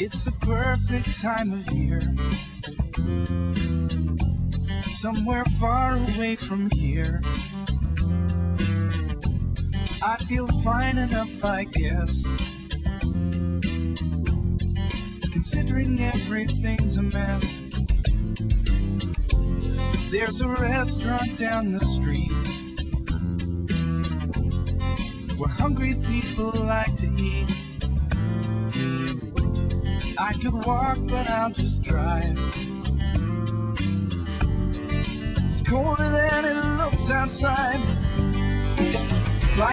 It's the perfect time of year. Somewhere far away from here. I feel fine enough, I guess. Considering everything's a mess. There's a restaurant down the street where hungry people like to I could walk, but I'll just drive. It's colder than it looks outside.